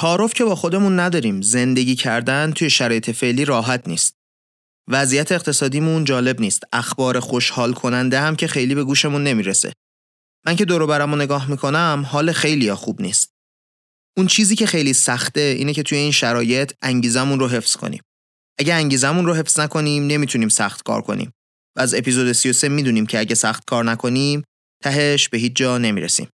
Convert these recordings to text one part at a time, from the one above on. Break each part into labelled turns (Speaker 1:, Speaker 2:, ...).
Speaker 1: تعارف که با خودمون نداریم. زندگی کردن توی شرایط فعلی راحت نیست. وضعیت اقتصادیمون جالب نیست. اخبار خوشحال کننده هم که خیلی به گوشمون نمی‌رسه. من که دور برمو نگاه می‌کنم حال خیلی خوب نیست. اون چیزی که خیلی سخته اینه که توی این شرایط انگیزمون رو حفظ کنیم. اگه انگیزمون رو حفظ نکنیم نمی‌تونیم سخت کار کنیم. و از اپیزود 33 می‌دونیم که اگه سخت کار نکنیم تهش به هیچ جا نمی‌رسیم.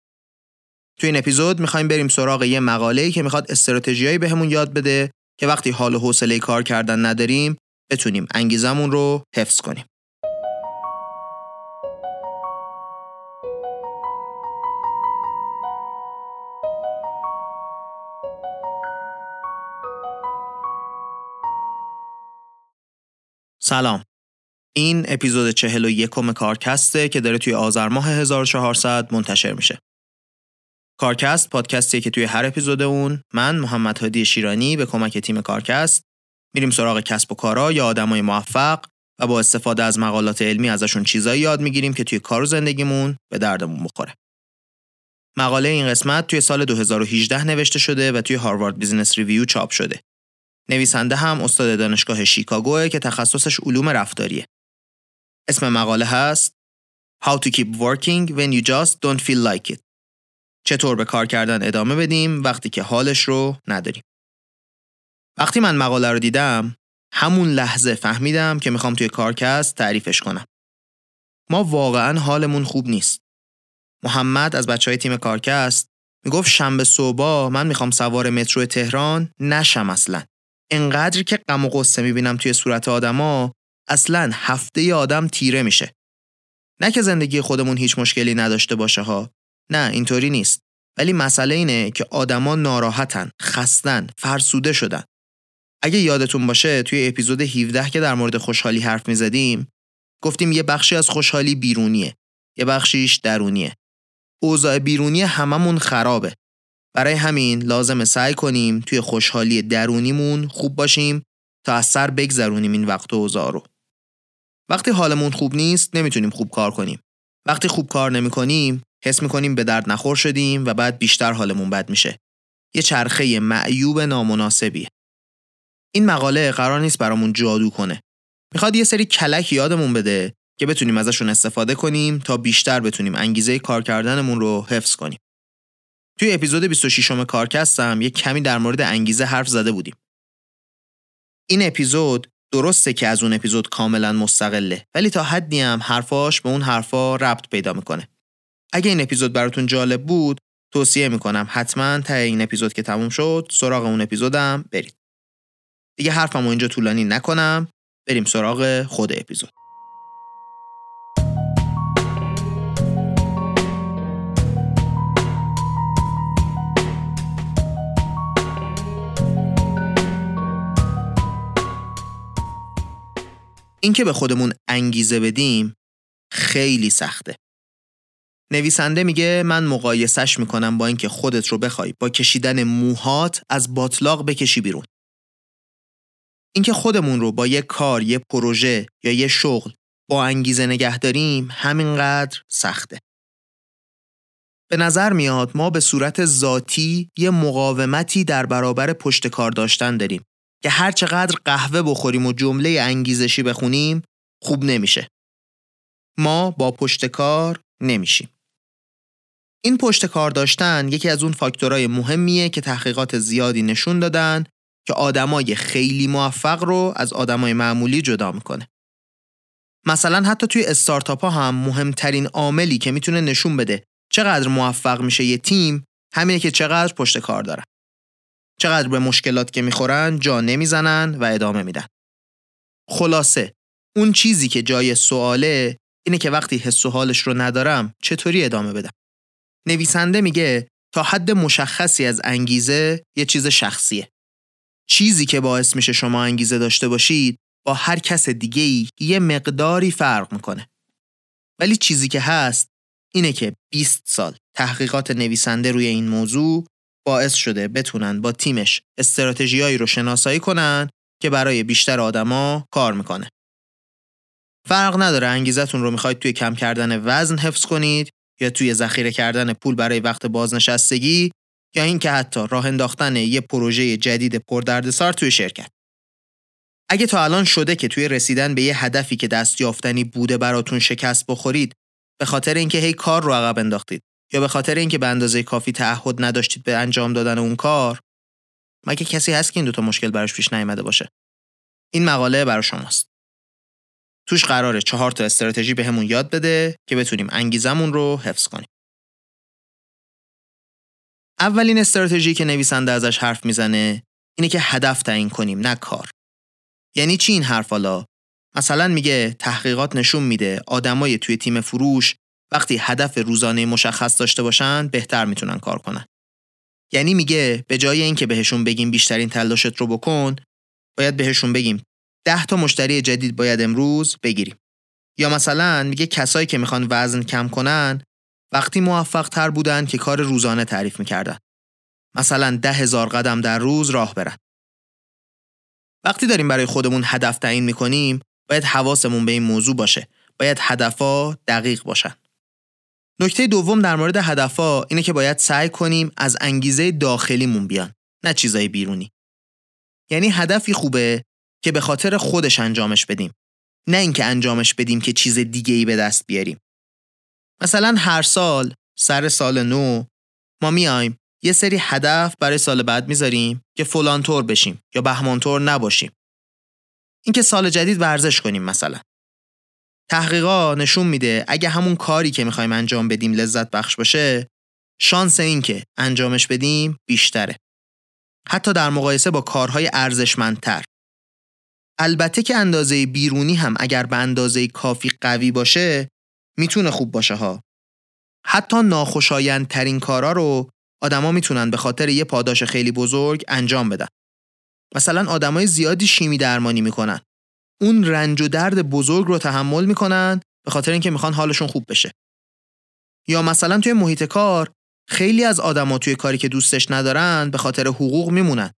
Speaker 1: تو این اپیزود می‌خوایم بریم سراغ یه مقاله‌ای که می‌خواد استراتژیایی بهمون یاد بده که وقتی حال و حوصله کار کردن نداریم بتونیم انگیزمون رو حفظ کنیم. سلام این اپیزود 41 کارکسته که داره توی آذر ماه 1400 منتشر میشه. کارکست پادکستیه که توی هر اپیزود اون من محمد هادی شیرانی به کمک تیم کارکست میریم سراغ کسب و کارا یا آدمای موفق و با استفاده از مقالات علمی ازشون چیزایی یاد می‌گیریم که توی کار و زندگیمون به دردمون بخوره. مقاله این قسمت توی سال 2018 نوشته شده و توی Harvard Business Review چاپ شده. نویسنده هم استاد دانشگاه شیکاگوه که تخصصش علوم رفتاریه. اسم مقاله هست How to keep working when you just don't feel like it. چطور به کار کردن ادامه بدیم وقتی که حالش رو نداریم. وقتی من مقاله رو دیدم همون لحظه فهمیدم که می‌خوام توی کارکست تعریفش کنم. ما واقعا حالمون خوب نیست. محمد از بچه های تیم کارکست می‌گفت شنبه صبح من می‌خوام سوار مترو تهران نشم اصلا. انقدر که غم و قصه می‌بینم توی صورت آدما اصلا هفته آدم تیره میشه. نه که زندگی خودمون هیچ مشکلی نداشته باشه ها. نه اینطوری نیست. ولی مسئله اینه که آدما ناراحتن، خستن، فرسوده شدن. اگه یادتون باشه توی اپیزود 17 که در مورد خوشحالی حرف می‌زدیم گفتیم یه بخشی از خوشحالی بیرونیه یه بخشیش درونیه اوضاع بیرونی هممون خرابه برای همین لازم سعی کنیم توی خوشحالی درونیمون خوب باشیم تا از سر بگذرونیم این وقت و اوضاع رو وقتی حالمون خوب نیست نمی‌تونیم خوب کار کنیم وقتی خوب کار نمی کنیم حس می‌کنیم به درد نخور شدیم و بعد بیشتر حالمون بد میشه یه چرخه معیوب نامناسبیه این مقاله قرار نیست برامون جادو کنه. می‌خواد یه سری کلک یادمون بده که بتونیم ازشون استفاده کنیم تا بیشتر بتونیم انگیزه کار کردنمون رو حفظ کنیم. توی اپیزود 26 م کارکستم یه کمی در مورد انگیزه حرف زده بودیم. این اپیزود درسته که از اون اپیزود کاملا مستقله ولی تا حدی هم حرفاش به اون حرفا ربط پیدا می‌کنه. اگه این اپیزود براتون جالب بود توصیه می‌کنم حتما تا این اپیزود که تموم شد سراغ اون اپیزودم برید. دیگه حرفمو اینجا طولانی نکنم بریم سراغ خود اپیزود اینکه به خودمون انگیزه بدیم خیلی سخته. نویسنده میگه من مقایسش می‌کنم با اینکه خودت رو بخوای با کشیدن موهات از باطلاق بکشی بیرون. اینکه خودمون رو با یه کار، یه پروژه یا یه شغل با انگیزه نگه داریم همینقدر سخته. به نظر میاد ما به صورت ذاتی یه مقاومتی در برابر پشت کار داشتن داریم که هر چقدر قهوه بخوریم و جمله انگیزشی بخونیم خوب نمیشه. ما با پشت کار نمیشیم. این پشت کار داشتن یکی از اون فاکتورهای مهمیه که تحقیقات زیادی نشون دادن که آدمای خیلی موفق رو از آدمای معمولی جدا می‌کنه. مثلا حتی توی استارتاپ ها هم مهمترین عاملی که می‌تونه نشون بده چقدر موفق میشه یه تیم همینه که چقدر پشت کار دارن. چقدر به مشکلات که می‌خورن جا نمی‌زنن و ادامه میدن. خلاصه اون چیزی که جای سواله اینه که وقتی حس و حالش رو ندارم چطوری ادامه بدم. نویسنده میگه تا حد مشخصی از انگیزه یه چیز شخصیه. چیزی که باعث میشه شما انگیزه داشته باشید با هر کس دیگه ای یه مقداری فرق می‌کنه. ولی چیزی که هست اینه که 20 سال تحقیقات نویسنده روی این موضوع باعث شده بتونن با تیمش استراتژیایی رو شناسایی کنن که برای بیشتر آدما کار می‌کنه. فرق نداره انگیزتون رو می‌خواید توی کم کردن وزن حفظ کنید یا توی ذخیره کردن پول برای وقت بازنشستگی یا اینکه حتی راه انداختن یه پروژه جدید پردردسر توی شرکت. اگه تا الان شده که توی رسیدن به یه هدفی که دست یافتنی بوده براتون شکست بخورید به خاطر اینکه هی کار رو عقب انداختید یا به خاطر اینکه به اندازه کافی تعهد نداشتید به انجام دادن اون کار مگه کسی هست که این دوتا مشکل براش پیش نیامده باشه این مقاله برای شماست توش قراره چهار تا استراتژی بهمون به یاد بده که بتونیم انگیزمون رو حفظ کنیم. اولین استراتژی که نویسنده ازش حرف می‌زنه اینه که هدف تعیین کنیم نه کار. یعنی چی این حرف حالا؟ مثلا میگه تحقیقات نشون میده آدمای توی تیم فروش وقتی هدف روزانه مشخص داشته باشن بهتر می‌تونن کار کنن. یعنی میگه به جای اینکه بهشون بگیم بیشترین تلاشت رو بکن باید بهشون بگیم ده تا مشتری جدید باید امروز بگیریم. یا مثلا میگه کسایی که می‌خوان وزن کم کنن وقتی موفق تر بودن که کار روزانه تعریف می‌کردن. مثلا ده هزار قدم در روز راه برن. وقتی داریم برای خودمون هدف تعیین می‌کنیم باید حواسمون به این موضوع باشه. باید هدفها دقیق باشن. نکته دوم در مورد هدفها اینه که باید سعی کنیم از انگیزه داخلیمون بیان نه چیزای بیرونی. یعنی هدفی خوبه که به خاطر خودش انجامش بدیم. نه اینکه انجامش بدیم که چیز دیگه ای به دست بیاریم. مثلا هر سال سر سال نو ما میایم یه سری هدف برای سال بعد می‌ذاریم که فلان طور بشیم یا بهمان طور نباشیم. اینکه سال جدید ورزش کنیم مثلا. تحقیقا نشون میده اگه همون کاری که می‌خوایم انجام بدیم لذت بخش باشه شانس اینکه انجامش بدیم بیشتره. حتی در مقایسه با کارهای ارزشمندتر. البته که اندازه بیرونی هم اگر به اندازه کافی قوی باشه می‌تونه خوب باشه ها. حتی ناخوشایندترین کارا رو آدما می‌تونن به خاطر یه پاداش خیلی بزرگ انجام بدن. مثلا آدمای زیادی شیمی درمانی می‌کنن. اون رنج و درد بزرگ رو تحمل می‌کنن به خاطر اینکه می‌خوان حالشون خوب بشه. یا مثلا توی محیط کار خیلی از آدما توی کاری که دوستش ندارن به خاطر حقوق میمونن.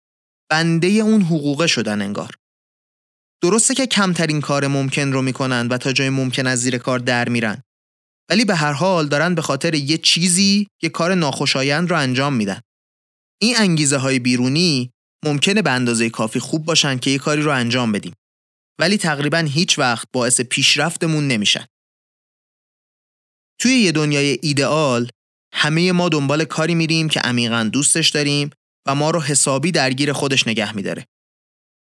Speaker 1: بنده اون حقوقه شدن انگار. درسته که کمترین کار ممکن رو می‌کنن و تا جای ممکن از زیر کار در میرن ولی به هر حال دارن به خاطر یه چیزی یه کار ناخوشایند رو انجام میدن این انگیزه های بیرونی ممکنه به اندازه کافی خوب باشن که یه کاری رو انجام بدیم ولی تقریبا هیچ وقت باعث پیشرفتمون نمیشن. توی یه دنیای ایدئال همه ما دنبال کاری میریم که عمیقا دوستش داریم و ما رو حسابی درگیر خودش نگه میداره.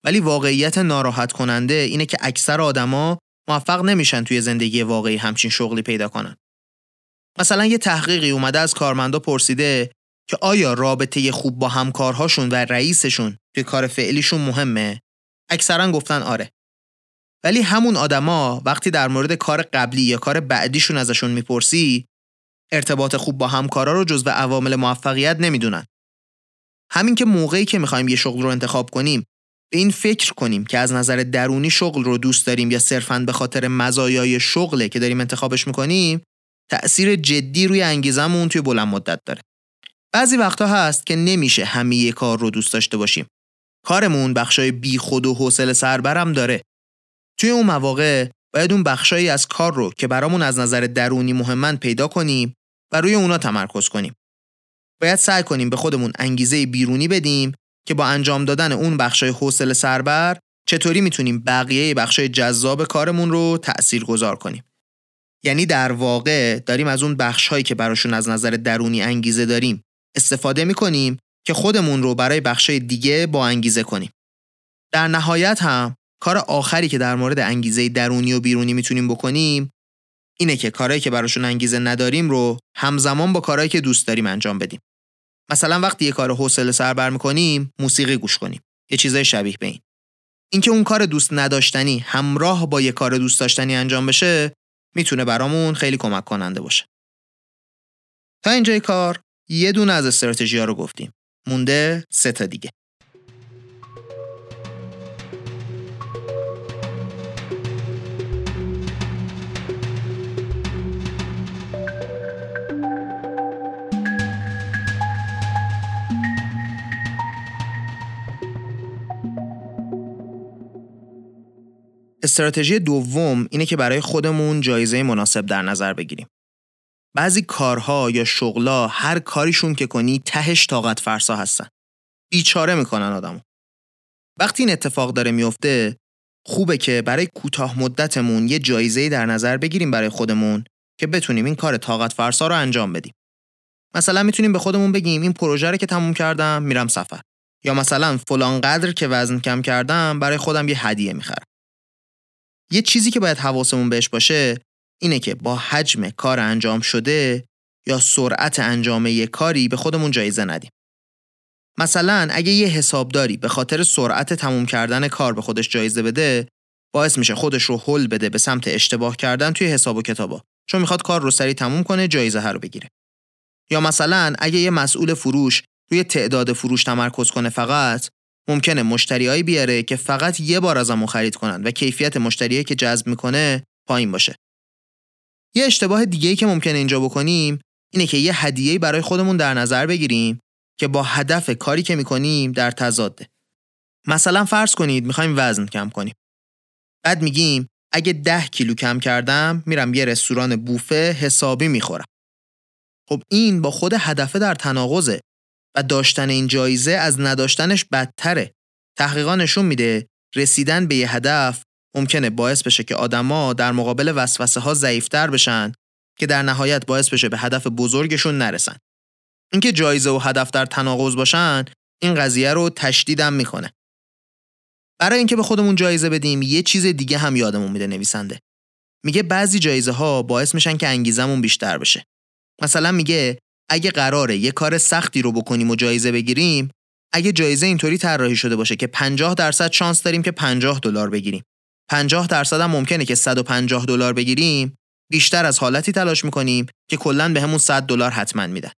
Speaker 1: ولی واقعیت ناراحت کننده اینه که اکثر آدما موفق نمیشن توی زندگی واقعی همچین شغلی پیدا کنن. مثلا یه تحقیقی اومده از کارمندا پرسیده که آیا رابطه خوب با همکارهاشون و رئیسشون توی کار فعلیشون مهمه؟ اکثرا گفتن آره. ولی همون آدما وقتی در مورد کار قبلی یا کار بعدیشون ازشون می‌پرسی ارتباط خوب با همکارا رو جزو عوامل موفقیت نمی‌دونن. همین که موقعی که می‌خوایم یه شغل رو انتخاب کنیم به این فکر کنیم که از نظر درونی شغل رو دوست داریم یا صرفاً به خاطر مزایای شغله که داریم انتخابش می‌کنیم تأثیر جدی روی انگیزمون توی بلند مدت داره. بعضی وقتا هست که نمیشه همه کار رو دوست داشته باشیم. کارمون بخشای بی خود و حوصله سربرم داره توی اون مواقع باید اون بخشایی از کار رو که برامون از نظر درونی مهمن پیدا کنیم و روی اونا تمرکز کنیم. باید سعی کنیم به خودمون انگیزه بیرونی بدیم که با انجام دادن اون بخشای حوصله سربر چطوری می‌تونیم بقیه بخشای جذاب کارمون رو تأثیر گذار کنیم. یعنی در واقع داریم از اون بخشهایی که براشون از نظر درونی انگیزه داریم استفاده می‌کنیم که خودمون رو برای بخشای دیگه با انگیزه کنیم. در نهایت هم کار آخری که در مورد انگیزه درونی و بیرونی می‌تونیم بکنیم اینه که کارهایی که براشون انگیزه نداریم رو همزمان با کارهایی که دوست داریم انجام بدیم. مثلا وقتی یه کار حوصله سربر می‌کنیم موسیقی گوش کنیم. یه چیزای شبیه به این. اینکه اون کار دوست نداشتنی همراه با یه کار دوست داشتنی انجام بشه می‌تونه برامون خیلی کمک کننده باشه. تا اینجای کار یه دونه از استراتژی ها رو گفتیم. مونده سه تا دیگه. استراتژی دوم اینه که برای خودمون جایزه مناسب در نظر بگیریم. بعضی کارها یا شغلا هر کاریشون که کنی تهش طاقت فرسا هستن. بیچاره می‌کنن آدمو. وقتی این اتفاق داره میفته خوبه که برای کوتاه مدتمون یه جایزه در نظر بگیریم برای خودمون که بتونیم این کار طاقت فرسا رو انجام بدیم. مثلا می‌تونیم به خودمون بگیم این پروژه رو که تموم کردم میرم سفر. یا مثلا فلان قدر که وزن کم کردم برای خودم یه هدیه می‌خرم. یه چیزی که باید حواسمون بهش باشه اینه که با حجم کار انجام شده یا سرعت انجام یه کاری به خودمون جایزه ندیم. مثلا اگه یه حسابداری به خاطر سرعت تموم کردن کار به خودش جایزه بده باعث میشه خودش رو حل بده به سمت اشتباه کردن توی حساب و کتابا چون می‌خواد کار رو سریع تموم کنه جایزه رو بگیره یا مثلا اگه یه مسئول فروش روی تعداد فروش تمرکز کنه فقط ممکنه مشتریایی بیاره که فقط یه بار ازمون خرید کنن و کیفیت مشتریایی که جذب می‌کنه پایین باشه. یه اشتباه دیگه که ممکنه اینجا بکنیم اینه که یه هدیه برای خودمون در نظر بگیریم که با هدف کاری که می‌کنیم در تضاده. مثلا فرض کنید می‌خوایم وزن کم کنیم. بعد میگیم اگه ده کیلو کم کردم میرم یه رستوران بوفه حسابی می‌خورم. خب این با خود هدف در تناقضه و داشتن این جایزه از نداشتنش بدتره. تحقیقا نشون میده رسیدن به یه هدف ممکنه باعث بشه که آدما در مقابل وسوسه ها ضعیفتر بشن که در نهایت باعث بشه به هدف بزرگشون نرسن. اینکه جایزه و هدف در تناقض باشن این قضیه رو تشدیدم می‌کنه. برای اینکه به خودمون جایزه بدیم یه چیز دیگه هم یادمون میده نویسنده. میگه بعضی جایزه ها باعث میشن که انگیزمون بیشتر بشه. مثلا میگه اگه قراره یه کار سختی رو بکنیم و جایزه بگیریم اگه جایزه اینطوری طراحی شده باشه که 50 درصد شانس داریم که 50 دلار بگیریم. 50 درصد هم ممکنه که 150 دلار بگیریم بیشتر از حالتی تلاش می‌کنیم که کلا بهمون 100 دلار حتما میدن.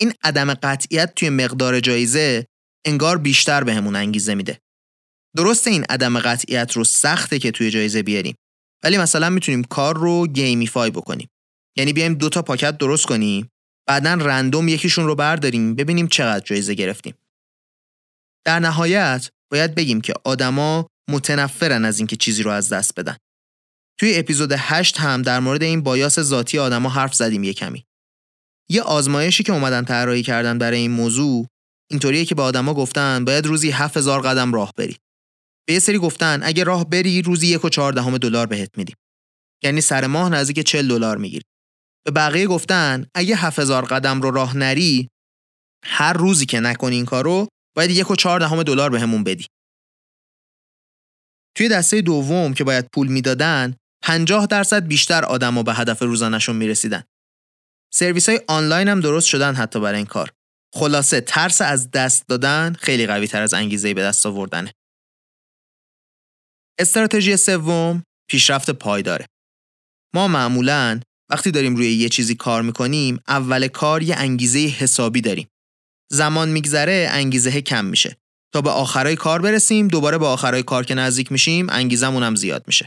Speaker 1: این عدم قطعیت توی مقدار جایزه انگار بیشتر بهمون انگیزه میده. درسته این عدم قطعیت رو سخته که توی جایزه بیاریم ولی مثلا می‌تونیم کار رو gamify بکنیم. یعنی بیایم دو تا پاکت درست کنیم بعدا random یکیشون رو برداریم ببینیم چقدر جایزه گرفتیم. در نهایت باید بگیم که آدما متنفرن از اینکه چیزی رو از دست بدن. توی اپیزود 8 هم در مورد این bias ذاتی آدما حرف زدیم یه کمی. یه آزمایشی که اومدن طراحی کردن برای این موضوع اینطوریه که به آدما گفتن باید روزی 7000 قدم راه بری. به یه سری گفتن اگه راه بری روزی 1 و 14 دلار بهت میدیم. یعنی سر ماه نزدیک 40 دلار می‌گیری. به بقیه گفتن اگه 7000 قدم رو راه نری هر روزی که نکنی این کارو باید یک و چهار دهم دلار بهمون بدی. توی دسته دوم که باید پول می‌دادن 50 درصد بیشتر آدما به هدف روزانهشون می‌رسیدن. سرویس های آنلاین هم درست شدن حتی برای این کار. خلاصه ترس از دست دادن خیلی قوی تر از انگیزه به دست آوردنه. استراتژی سوم پیشرفت پایداره. ما معمولاً وقتی داریم روی یه چیزی کار می‌کنیم اول کار یه انگیزه حسابی داریم. زمان میگذره انگیزه کم میشه. تا به آخرای کار برسیم دوباره به آخرای کار که نزدیک میشیم انگیزمون هم زیاد میشه.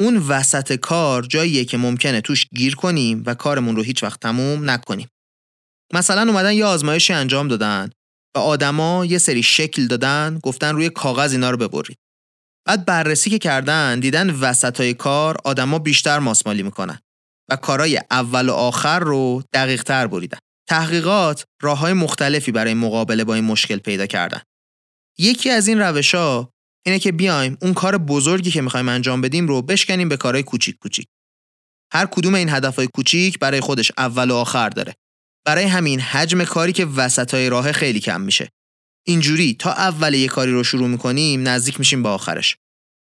Speaker 1: اون وسط کار جاییه که ممکنه توش گیر کنیم و کارمون رو هیچ وقت تموم نکنیم. مثلا اومدن یه آزمایشی انجام دادن و آدما یه سری شکل دادن گفتن روی کاغذ اینا رو ببرید. بعد بررسی که کردن دیدن وسطای کار آدما بیشتر ماسمالی می‌کنن. و کارای اول و آخر رو دقیق تر بریدن. تحقیقات راه های مختلفی برای مقابله با این مشکل پیدا کردن. یکی از این روش ها اینه که بیایم اون کار بزرگی که می‌خوایم انجام بدیم رو بشکنیم به کارهای کوچیک کوچیک. هر کدوم این هدفهای کوچیک برای خودش اول و آخر داره. برای همین حجم کاری که وسطای راه خیلی کم میشه. اینجوری تا اول یه کاری رو شروع می‌کنیم نزدیک میشیم به آخرش.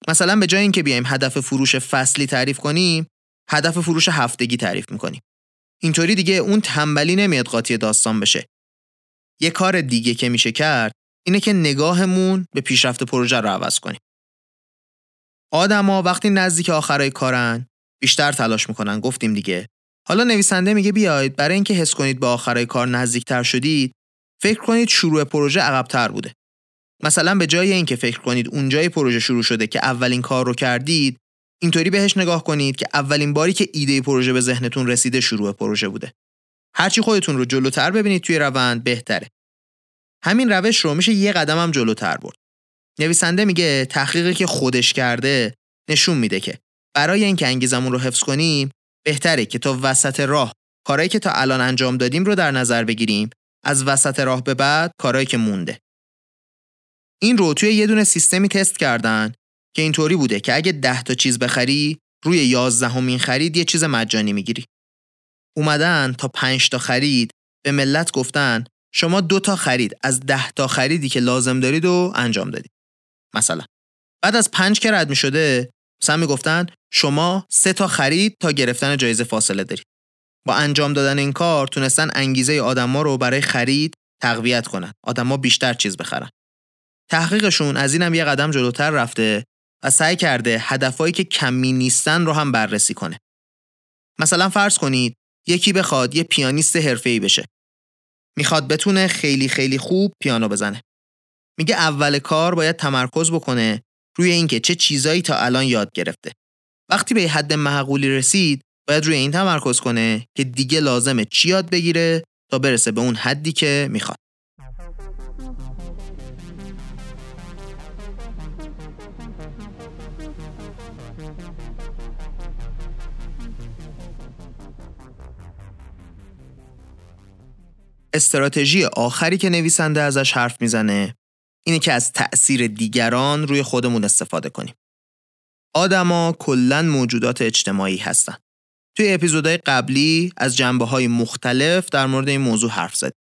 Speaker 1: مثلا به جای اینکه بیایم هدف فروش فصلی تعریف کنیم هدف فروش هفتگی تعریف می‌کنیم. اینطوری دیگه اون تنبلی نمیاد قاطی داستان بشه. یه کار دیگه که میشه کرد اینه که نگاهمون به پیشرفت پروژه رو عوض کنیم. آدما وقتی نزدیک آخرای کارن بیشتر تلاش می‌کنن گفتیم دیگه. حالا نویسنده میگه بیاید برای اینکه حس کنید به آخرای کار نزدیکتر شدید فکر کنید شروع پروژه عقبتر بوده. مثلا به جای اینکه فکر کنید اونجای پروژه شروع شده که اولین کار رو کردید اینطوری بهش نگاه کنید که اولین باری که ایده پروژه به ذهنتون رسیده شروع پروژه بوده. هرچی خودتون رو جلوتر ببینید توی روند بهتره. همین روش رو میشه یه قدم هم جلوتر برد. نویسنده میگه تحقیقی که خودش کرده نشون میده که برای اینکه انگیزمون رو حفظ کنیم بهتره که تا وسط راه کارهایی که تا الان انجام دادیم رو در نظر بگیریم از وسط راه به بعد کارهایی که مونده این رو توی یه دونه سیستمی تست کردن که اینطوری بوده که اگه 10 تا چیز بخری روی 11 همین خرید یه چیز مجانی می‌گیری. اومدن تا 5 تا خرید به ملت گفتن شما دو تا خرید از 10 تا خریدی که لازم دارید و انجام دادید مثلا. بعد از 5 که رد می شده مثلا می‌گفتن شما سه تا خرید تا گرفتن جایزه فاصله دارید با انجام دادن این کار تونستن انگیزه آدما رو برای خرید تقویت کنن. آدما بیشتر چیز بخرن. تحقیقشون از اینم یه قدم جلوتر رفته و سعی کرده هدفهایی که کمی نیستن رو هم بررسی کنه. مثلا فرض کنید یکی بخواد یه پیانیست حرفه‌ای بشه. می‌خواد بتونه خیلی خیلی خوب پیانو بزنه. میگه اول کار باید تمرکز بکنه روی اینکه چه چیزایی تا الان یاد گرفته. وقتی به حد معقولی رسید باید روی این تمرکز کنه که دیگه لازمه چی یاد بگیره تا برسه به اون حدی که می‌خواد. استراتژی آخری که نویسنده ازش حرف می‌زنه اینه که از تأثیر دیگران روی خودمون استفاده کنیم. آدما کلا موجودات اجتماعی هستن. توی اپیزودهای قبلی از جنبه های مختلف در مورد این موضوع حرف زدیم.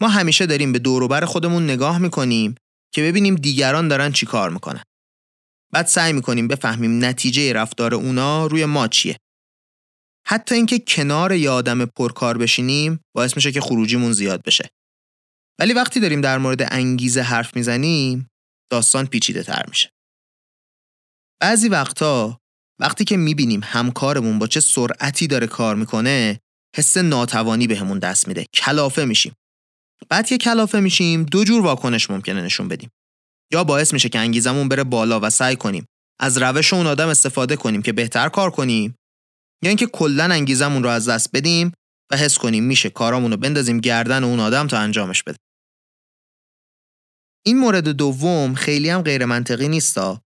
Speaker 1: ما همیشه داریم به دوروبر خودمون نگاه می‌کنیم که ببینیم دیگران دارن چی کار می‌کنن. بعد سعی می‌کنیم بفهمیم نتیجه رفتار اونا روی ما چیه. حتی اینکه کنار یه آدم پرکار بشینیم باعث میشه که خروجیمون زیاد بشه. ولی وقتی داریم در مورد انگیزه حرف می‌زنیم داستان پیچیده تر میشه. بعضی وقتا وقتی که می‌بینیم همکارمون با چه سرعتی داره کار می‌کنه حس ناتوانی بهمون به دست میده کلافه میشیم بعد که کلافه میشیم دو جور واکنش ممکنه نشون بدیم. یا باعث میشه که انگیزمون بره بالا و سعی کنیم از روش اون آدم استفاده کنیم که بهتر کار کنیم یا اینکه کلا انگیزمون رو از دست بدیم و حس کنیم میشه کارامون رو بندازیم گردن اون آدم تا انجامش بده. این مورد دوم خیلی هم غیر منطقی نیستا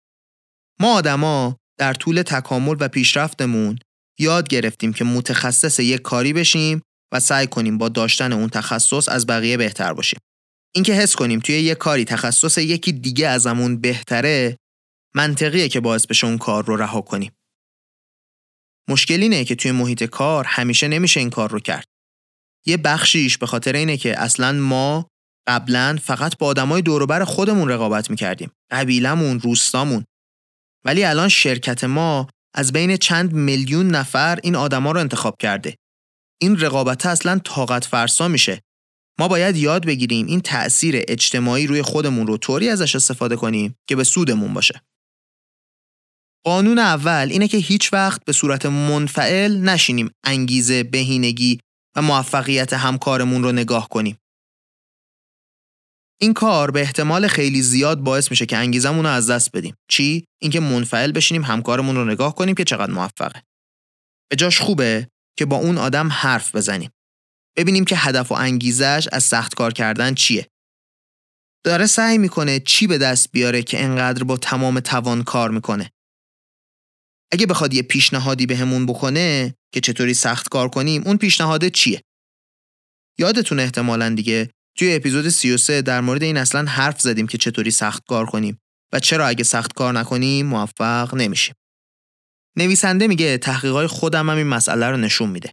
Speaker 1: ما آدما در طول تکامل و پیشرفتمون یاد گرفتیم که متخصص یک کاری بشیم و سعی کنیم با داشتن اون تخصص از بقیه بهتر باشیم. اینکه حس کنیم توی یک کاری تخصص یکی دیگه ازمون بهتره منطقیه که باعث بشه اون کار رو رها کنیم. مشکل اینه که توی محیط کار همیشه نمیشه این کار رو کرد. یه بخشیش به خاطر اینه که اصلا ما قبلا فقط با آدمای دوروبر خودمون رقابت می‌کردیم. قبیلمون، روستامون. ولی الان شرکت ما از بین چند میلیون نفر این آدما رو انتخاب کرده. این رقابت اصلا طاقت فرسا میشه. ما باید یاد بگیریم این تأثیر اجتماعی روی خودمون رو طوری ازش استفاده کنیم که به سودمون باشه. قانون اول اینه که هیچ وقت به صورت منفعل نشینیم انگیزه، بهینگی و موفقیت همکارمون رو نگاه کنیم. این کار به احتمال خیلی زیاد باعث میشه که انگیزمون رو از دست بدیم. چی؟ اینکه منفعل بشینیم همکارمون رو نگاه کنیم که چقدر موفقه. به جاش خوبه که با اون آدم حرف بزنیم. ببینیم که هدف و انگیزش از سخت کار کردن چیه. داره سعی می‌کنه چی به دست بیاره که انقدر با تمام توان کار می‌کنه. اگه بخواد یه پیشنهادی بهمون به بکنه که چطوری سخت کار کنیم اون پیشنهاد چیه؟ یادتون احتمالا دیگه توی اپیزود 33 در مورد این اصلا حرف زدیم که چطوری سخت کار کنیم و چرا اگه سخت کار نکنیم موفق نمیشیم. نویسنده میگه تحقیقات خودم هم این مسئله رو نشون میده.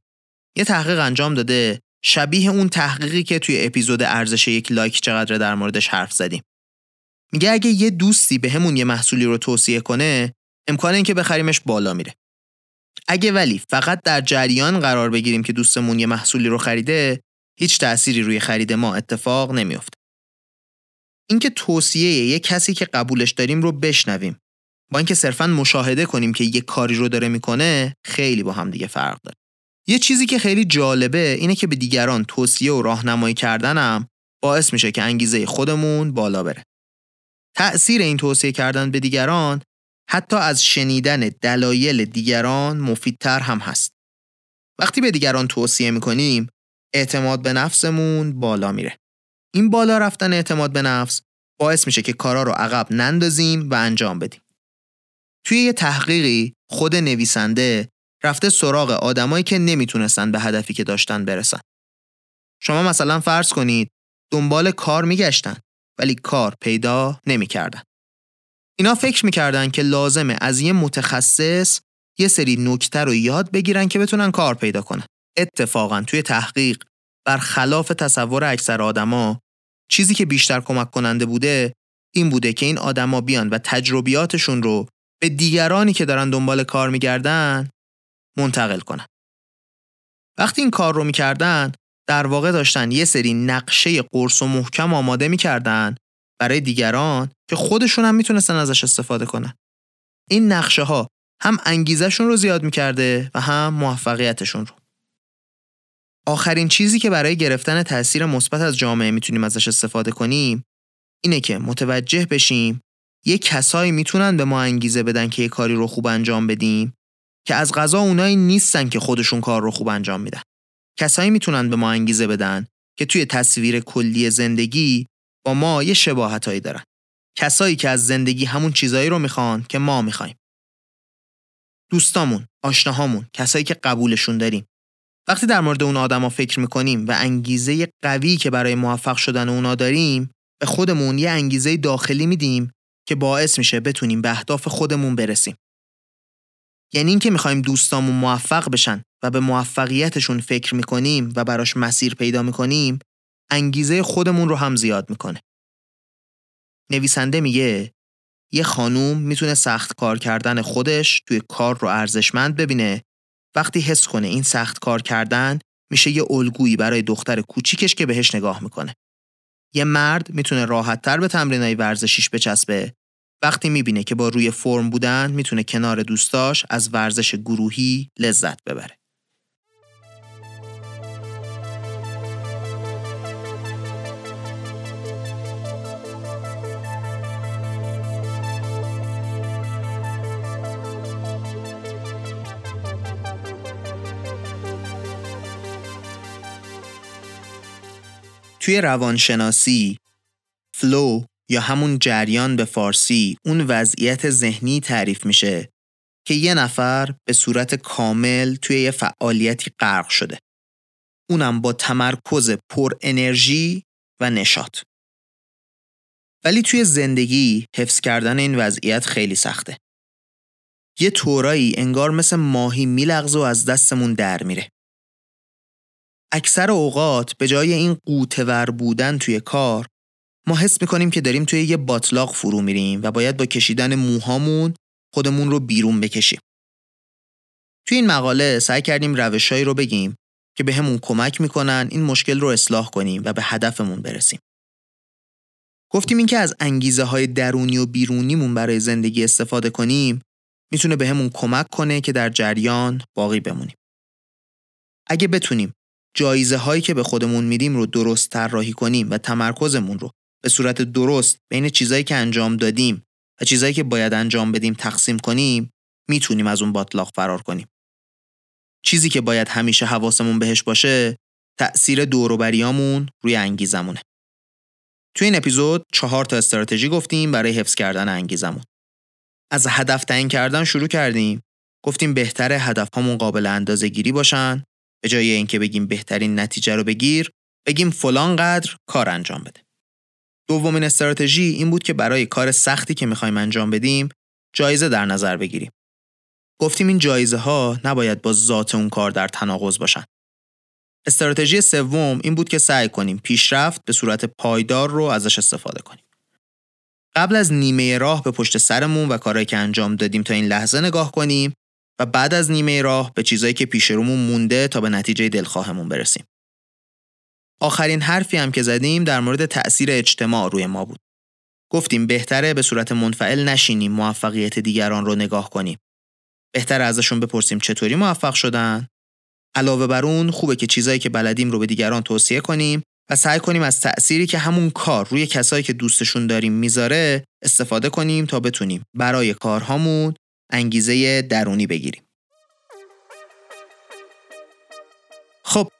Speaker 1: یه تحقیق انجام داده شبیه اون تحقیقی که توی اپیزود ارزش یک لایک چقدر در موردش حرف زدیم. میگه اگه یه دوستی به همون یه محصولی رو توصیه کنه امکان اینکه بخریمش بالا میره. اگه ولی فقط در جریان قرار بگیریم که دوستمون یه محصولی رو خریده هیچ تأثیری روی خرید ما اتفاق نمیافته. اینکه توصیه یک کسی که قبولش داریم رو بشنویم با اینکه صرفا مشاهده کنیم که یه کاری رو داره می‌کنه خیلی با هم دیگه فرق داره. یه چیزی که خیلی جالبه اینه که به دیگران توصیه و راهنمایی کردنم باعث میشه که انگیزه خودمون بالا بره. تأثیر این توصیه کردن به دیگران حتی از شنیدن دلایل دیگران مفیدتر هم هست. وقتی به دیگران توصیه می‌کنیم اعتماد به نفسمون بالا میره. این بالا رفتن اعتماد به نفس باعث میشه که کارا رو عقب نندازیم و انجام بدیم. توی یه تحقیقی خود نویسنده رفته سراغ آدمایی که نمی‌تونستن به هدفی که داشتن برسن. شما مثلا فرض کنید دنبال کار میگشتن ولی کار پیدا نمی‌کردن. اینا فکر می‌کردن که لازمه از یه متخصص یه سری نکته رو یاد بگیرن که بتونن کار پیدا کنن. اتفاقا توی تحقیق برخلاف تصور اکثر آدما چیزی که بیشتر کمک کننده بوده این بوده که این آدما بیان و تجربیاتشون رو به دیگرانی که دارن دنبال کار میگردن منتقل کنن. وقتی این کار رو می‌کردن در واقع داشتن یه سری نقشه قرص و محکم آماده می‌کردن برای دیگران که خودشون هم می‌تونستن ازش استفاده کنن. این نقشه ها هم انگیزشون رو زیاد می‌کرده و هم موفقیتشون رو. آخرین چیزی که برای گرفتن تاثیر مثبت از جامعه می‌تونیم ازش استفاده کنیم اینه که متوجه بشیم یه کسایی می‌تونن به ما انگیزه بدن که یه کاری رو خوب انجام بدیم که از غذا اونایی نیستن که خودشون کار رو خوب انجام میدن. کسایی می‌تونن به ما انگیزه بدن که توی تصویر کلی زندگی با ما یه شباهتایی دارن. کسایی که از زندگی همون چیزایی رو می‌خوان که ما می‌خوایم. دوستامون، آشناهامون، کسایی که قبولشون داریم. وقتی در مورد اون آدما فکر می‌کنیم و انگیزه قوی که برای موفق شدن اونا داریم، به خودمون یه انگیزه داخلی میدیم که باعث میشه بتونیم به اهداف خودمون برسیم. یعنی اینکه می‌خوایم دوستامون موفق بشن و به موفقیتشون فکر می‌کنیم و براش مسیر پیدا می‌کنیم انگیزه خودمون رو هم زیاد می‌کنه. نویسنده میگه یه خانوم می‌تونه سخت کار کردن خودش توی کار رو ارزشمند ببینه وقتی حس کنه این سخت کار کردن میشه یه الگویی برای دختر کوچیکش که بهش نگاه می‌کنه. یه مرد می‌تونه راحتتر به تمرینای ورزشیش بچسبه وقتی می‌بینه که با روی فرم بودن می‌تونه کنار دوستاش از ورزش گروهی لذت ببره. توی روانشناسی فلو یا همون جریان به فارسی اون وضعیت ذهنی تعریف میشه که یه نفر به صورت کامل توی یه فعالیتی غرق شده. اونم با تمرکز پر انرژی و نشاط. ولی توی زندگی حفظ کردن این وضعیت خیلی سخته. یه طورایی انگار مثل ماهی میلغزه و از دستمون در میره. اکثر اوقات به جای این قوتور بودن توی کار ما حس می‌کنیم که داریم توی یه باطلاق فرو میریم و باید با کشیدن موهامون خودمون رو بیرون بکشیم. توی این مقاله سعی کردیم روشهایی رو بگیم که به همون کمک می‌کنن این مشکل رو اصلاح کنیم و به هدفمون برسیم. گفتیم اینکه از انگیزه های درونی و بیرونیمون برای زندگی استفاده کنیم می‌تونه به همون کمک کنه که در جریان باقی بمونیم. اگه بتونیم جایزه هایی که به خودمون میدیم رو درست طراحی کنیم و تمرکزمون رو به صورت درست بین چیزایی که انجام دادیم و چیزایی که باید انجام بدیم تقسیم کنیم می‌تونیم از اون باطلاق فرار کنیم. چیزی که باید همیشه حواسمون بهش باشه تأثیر دوروبریامون روی انگیزمونه. توی این اپیزود چهار تا استراتژی گفتیم برای حفظ کردن انگیزمون. از هدف تعیین کردن شروع کردیم. گفتیم بهتر هدفهامون قابل اندازه گیری باشن به جای اینکه بگیم بهترین نتیجه رو بگیر بگیم فلان قدر کار انجام بده. دومین استراتژی این بود که برای کار سختی که می‌خوایم انجام بدیم جایزه در نظر بگیریم. گفتیم این جایزه ها نباید با ذات اون کار در تناقض باشن. استراتژی سوم این بود که سعی کنیم پیشرفت به صورت پایدار رو ازش استفاده کنیم. قبل از نیمه راه به پشت سرمون و کارهایی که انجام دادیم تا این لحظه نگاه کنیم و بعد از نیمه راه به چیزایی که پیش رومون مونده تا به نتیجه دلخواهمون برسیم. آخرین حرفی هم که زدیم در مورد تأثیر اجتماع روی ما بود. گفتیم بهتره به صورت منفعل نشینیم موفقیت دیگران رو نگاه کنیم. بهتره ازشون بپرسیم چطوری موفق شدن؟ علاوه بر اون خوبه که چیزایی که بلدیم رو به دیگران توصیه کنیم و سعی کنیم از تأثیری که همون کار روی کسایی که دوستشون داریم می‌ذاره استفاده کنیم تا بتونیم برای کارهامون انگیزه درونی بگیریم. خب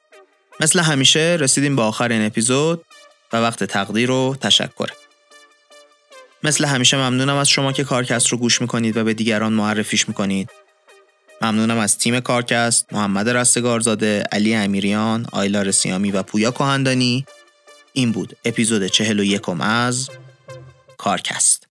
Speaker 1: مثل همیشه رسیدیم به آخر این اپیزود و وقت تقدیر و تشکر. مثل همیشه ممنونم از شما که کارکست رو گوش می‌کنید و به دیگران معرفیش می‌کنید. ممنونم از تیم کارکست محمد رستگارزاده علی امیریان آیلا رسیامی و پویا کهندانی این بود اپیزود چهل و یکم از کارکست